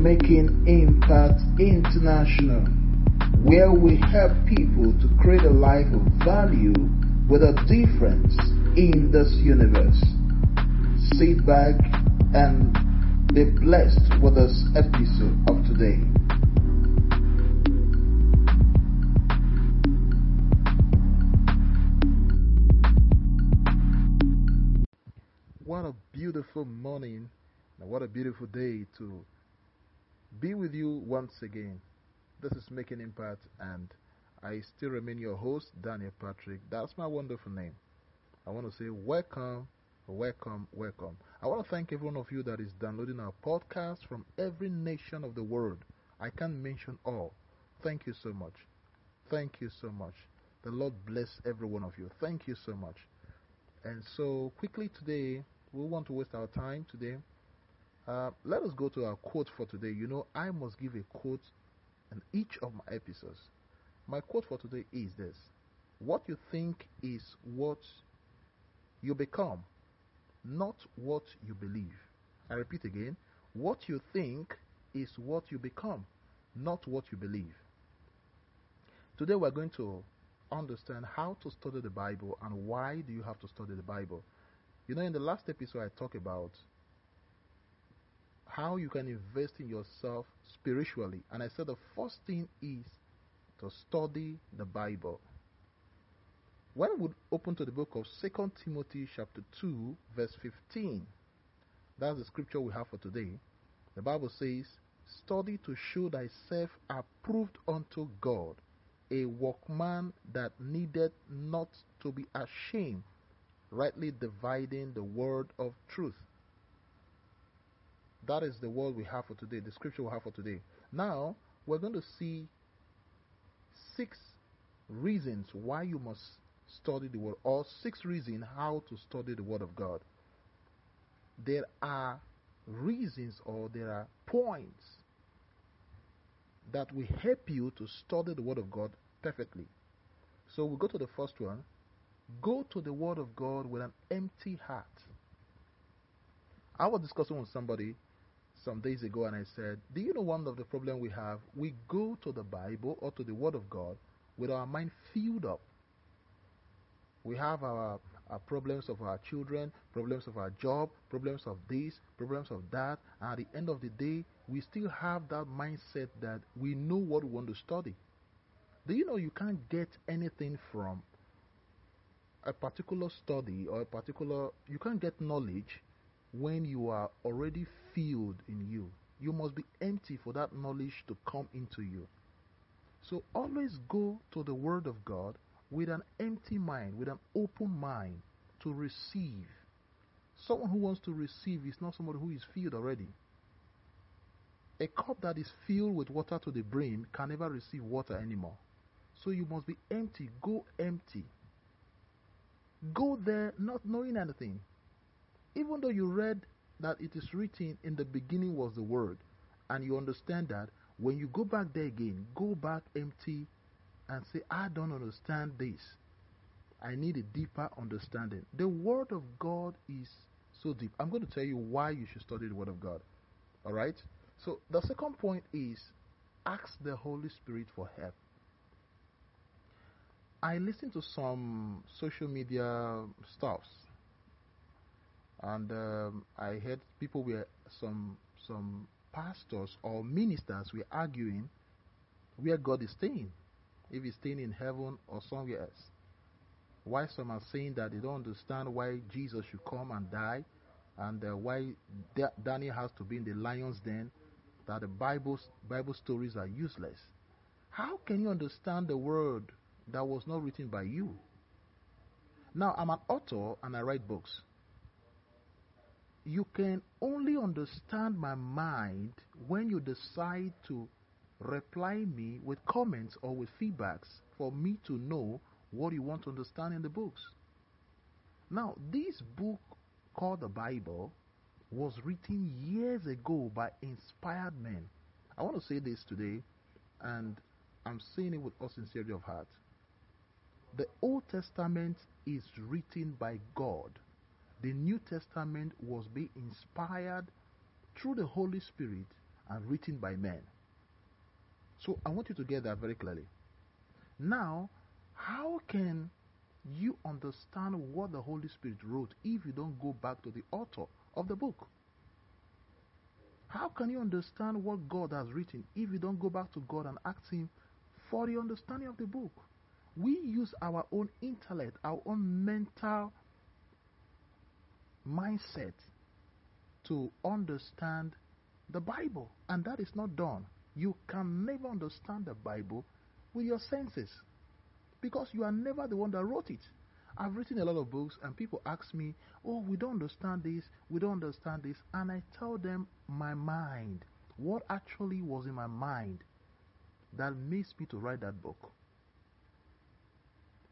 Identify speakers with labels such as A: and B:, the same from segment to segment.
A: Making Impact International, where we help people to create a life of value with a difference in this universe. Sit back and be blessed with this episode of today. What a beautiful morning and what a beautiful day to be with you once again. This is Making Impact, and I still remain your host, Daniel Patrick. That's my wonderful name. I want to say welcome, welcome, welcome. I want to thank every one of you that is downloading our podcast from every nation of the world. I can't mention all. Thank you so much. Thank you so much. The Lord bless every one of you. Thank you so much. And so, quickly today, we want to waste our time today. Uh, let us go to our quote for today. You know, I must give a quote in each of my episodes. My quote for today is this What you think is what you become, not what you believe. I repeat again what you think is what you become, not what you believe. Today we're going to understand how to study the Bible and why do you have to study the Bible. You know, in the last episode, I talked about how you can invest in yourself spiritually. And I said the first thing is to study the Bible. When we open to the book of 2 Timothy chapter 2 verse 15, that's the scripture we have for today. The Bible says, Study to show thyself approved unto God, a workman that needed not to be ashamed, rightly dividing the word of truth. That is the word we have for today, the scripture we have for today. Now, we're going to see six reasons why you must study the word, or six reasons how to study the word of God. There are reasons or there are points that will help you to study the word of God perfectly. So we go to the first one. Go to the word of God with an empty heart. I was discussing with somebody some days ago and I said, Do you know one of the problems we have? We go to the Bible or to the Word of God with our mind filled up. We have our, our problems of our children, problems of our job, problems of this, problems of that, and at the end of the day, we still have that mindset that we know what we want to study. Do you know you can't get anything from a particular study or a particular, you can't get knowledge when you are already filled in you. You must be empty for that knowledge to come into you. So always go to the Word of God with an empty mind, with an open mind to receive. Someone who wants to receive is not somebody who is filled already. A cup that is filled with water to the brim can never receive water anymore. So you must be empty. Go empty. Go there not knowing anything. Even though you read that it is written in the beginning was the Word, and you understand that, when you go back there again, go back empty and say, I don't understand this. I need a deeper understanding. The Word of God is so deep. I'm going to tell you why you should study the Word of God. Alright? So, the second point is ask the Holy Spirit for help. I listened to some social media stuffs and um, I heard people were some some pastors or ministers were arguing where God is staying, if He's staying in heaven or somewhere else. Why some are saying that they don't understand why Jesus should come and die, and uh, why Daniel has to be in the lion's den, that the Bible Bible stories are useless. How can you understand the word that was not written by you? Now I'm an author and I write books you can only understand my mind when you decide to reply me with comments or with feedbacks for me to know what you want to understand in the books. Now, this book called the Bible was written years ago by inspired men. I want to say this today, and I'm saying it with all sincerity of heart. The Old Testament is written by God the New Testament was being inspired through the Holy Spirit and written by men. So I want you to get that very clearly. Now, how can you understand what the Holy Spirit wrote if you don't go back to the author of the book? How can you understand what God has written if you don't go back to God and ask Him for the understanding of the book? We use our own intellect, our own mental mindset to understand the Bible, and that is not done. You can never understand the Bible with your senses because you are never the one that wrote it. I've written a lot of books, and people ask me, Oh, we don't understand this, we don't understand this. And I tell them my mind, what actually was in my mind that makes me to write that book.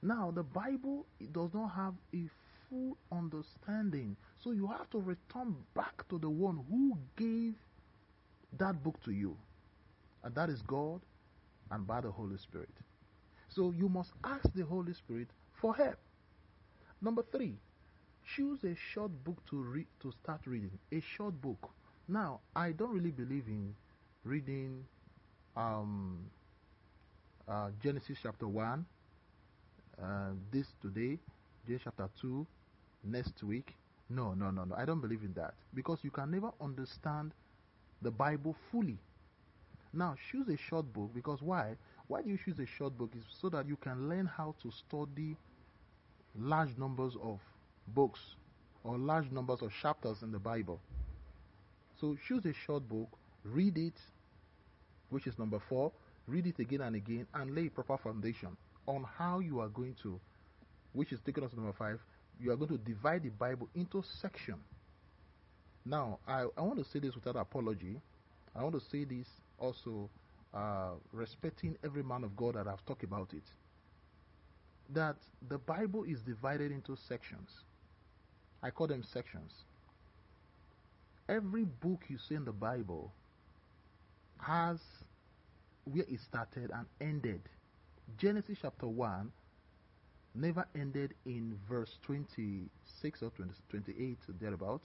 A: Now, the Bible does not have a full understanding, so you have to return back to the one who gave that book to you, and that is God and by the Holy Spirit. So you must ask the Holy Spirit for help. Number three, choose a short book to read to start reading. A short book. Now, I don't really believe in reading um, uh, Genesis chapter one uh, this today, Genesis chapter two next week. No, no, no, no. I don't believe in that because you can never understand the Bible fully. Now, choose a short book because why? Why do you choose a short book? Is so that you can learn how to study large numbers of books or large numbers of chapters in the Bible. So choose a short book, read it, which is number four, read it again and again, and lay a proper foundation on how you are going to, which is taking us to number five, you are going to divide the Bible into sections. Now, I, I want to say this without apology. I want to say this also uh, respecting every man of God that I've talked about it. That the Bible is divided into sections. I call them sections. Every book you see in the Bible has where it started and ended. Genesis chapter 1 never ended in verse 26 or 20, 28 thereabout.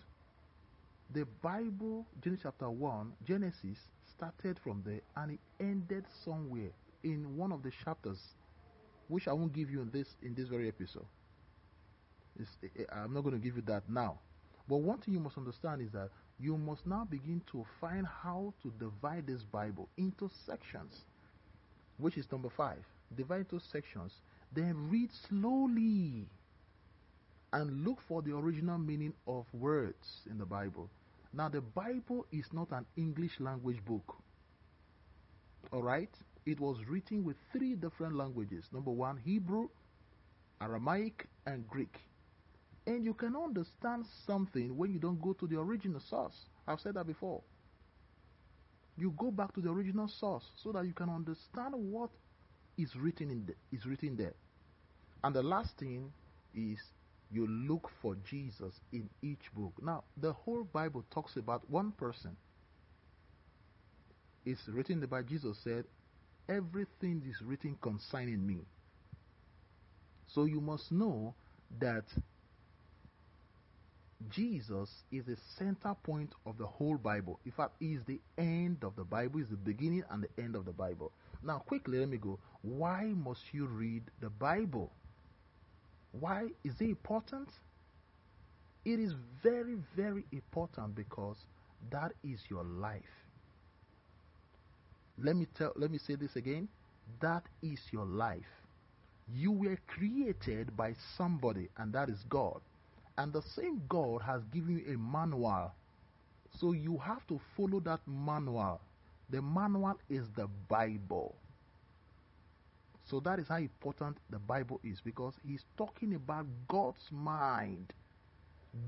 A: The Bible, Genesis chapter 1, Genesis started from there and it ended somewhere in one of the chapters, which I won't give you in this in this very episode. It's, eh, eh, I'm not going to give you that now. But one thing you must understand is that you must now begin to find how to divide this Bible into sections, which is number five. Divide into sections, then read slowly and look for the original meaning of words in the Bible. Now, the Bible is not an English language book. Alright? It was written with three different languages. Number one, Hebrew, Aramaic, and Greek. And you can understand something when you don't go to the original source. I've said that before. You go back to the original source so that you can understand what is written in the, is written there. And the last thing is you look for Jesus in each book. Now, the whole Bible talks about one person. It's written by Jesus said, Everything is written concerning me. So you must know that Jesus is the center point of the whole Bible. In fact, he is the end of the Bible, is the beginning and the end of the Bible. Now, quickly, let me go. Why must you read the Bible? Why is it important? It is very, very important because that is your life. Let me tell let me say this again. That is your life. You were created by somebody, and that is God. And the same God has given you a manual. So you have to follow that manual. The manual is the Bible. So that is how important the Bible is because he's talking about God's mind.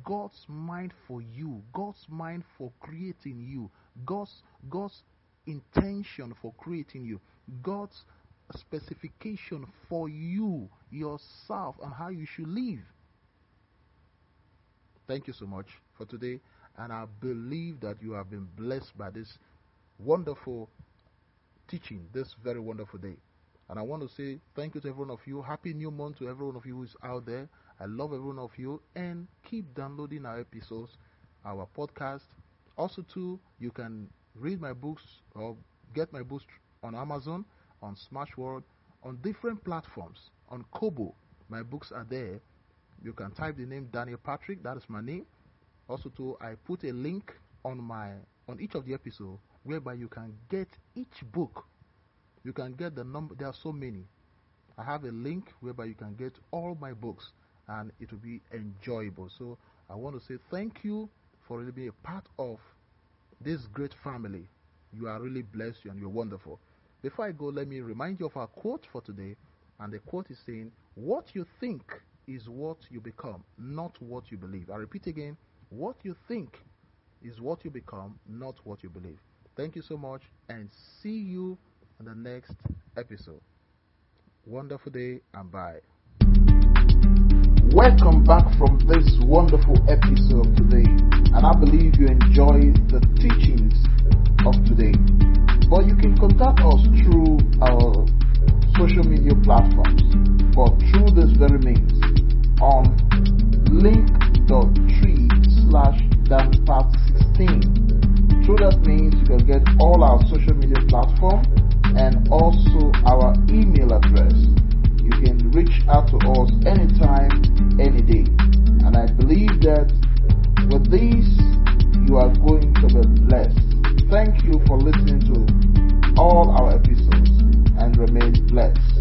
A: God's mind for you, God's mind for creating you, God's God's intention for creating you, God's specification for you, yourself, and how you should live. Thank you so much for today, and I believe that you have been blessed by this wonderful teaching this very wonderful day. And I want to say thank you to everyone of you. Happy new month to everyone of you who is out there. I love everyone of you. And keep downloading our episodes, our podcast. Also, too, you can read my books or get my books on Amazon, on Smashworld, on different platforms, on Kobo. My books are there. You can type the name Daniel Patrick, that is my name. Also, too, I put a link on my on each of the episodes whereby you can get each book. You can get the number. There are so many. I have a link whereby you can get all my books, and it will be enjoyable. So I want to say thank you for really being a part of this great family. You are really blessed and you're wonderful. Before I go, let me remind you of our quote for today. And the quote is saying, What you think is what you become, not what you believe. I repeat again, what you think is what you become, not what you believe. Thank you so much and see you in the next episode. Wonderful day and bye. Welcome back from this wonderful episode today, and I believe you enjoyed the teachings of today. But you can contact us through our social media platforms, but through this very means on link.tree slash Danpat16. Through that means you can get all our social media platform and also our email address. You can reach out to us anytime, any day. And I believe that with these, you are going to be blessed. Thank you for listening to all our episodes and remain blessed.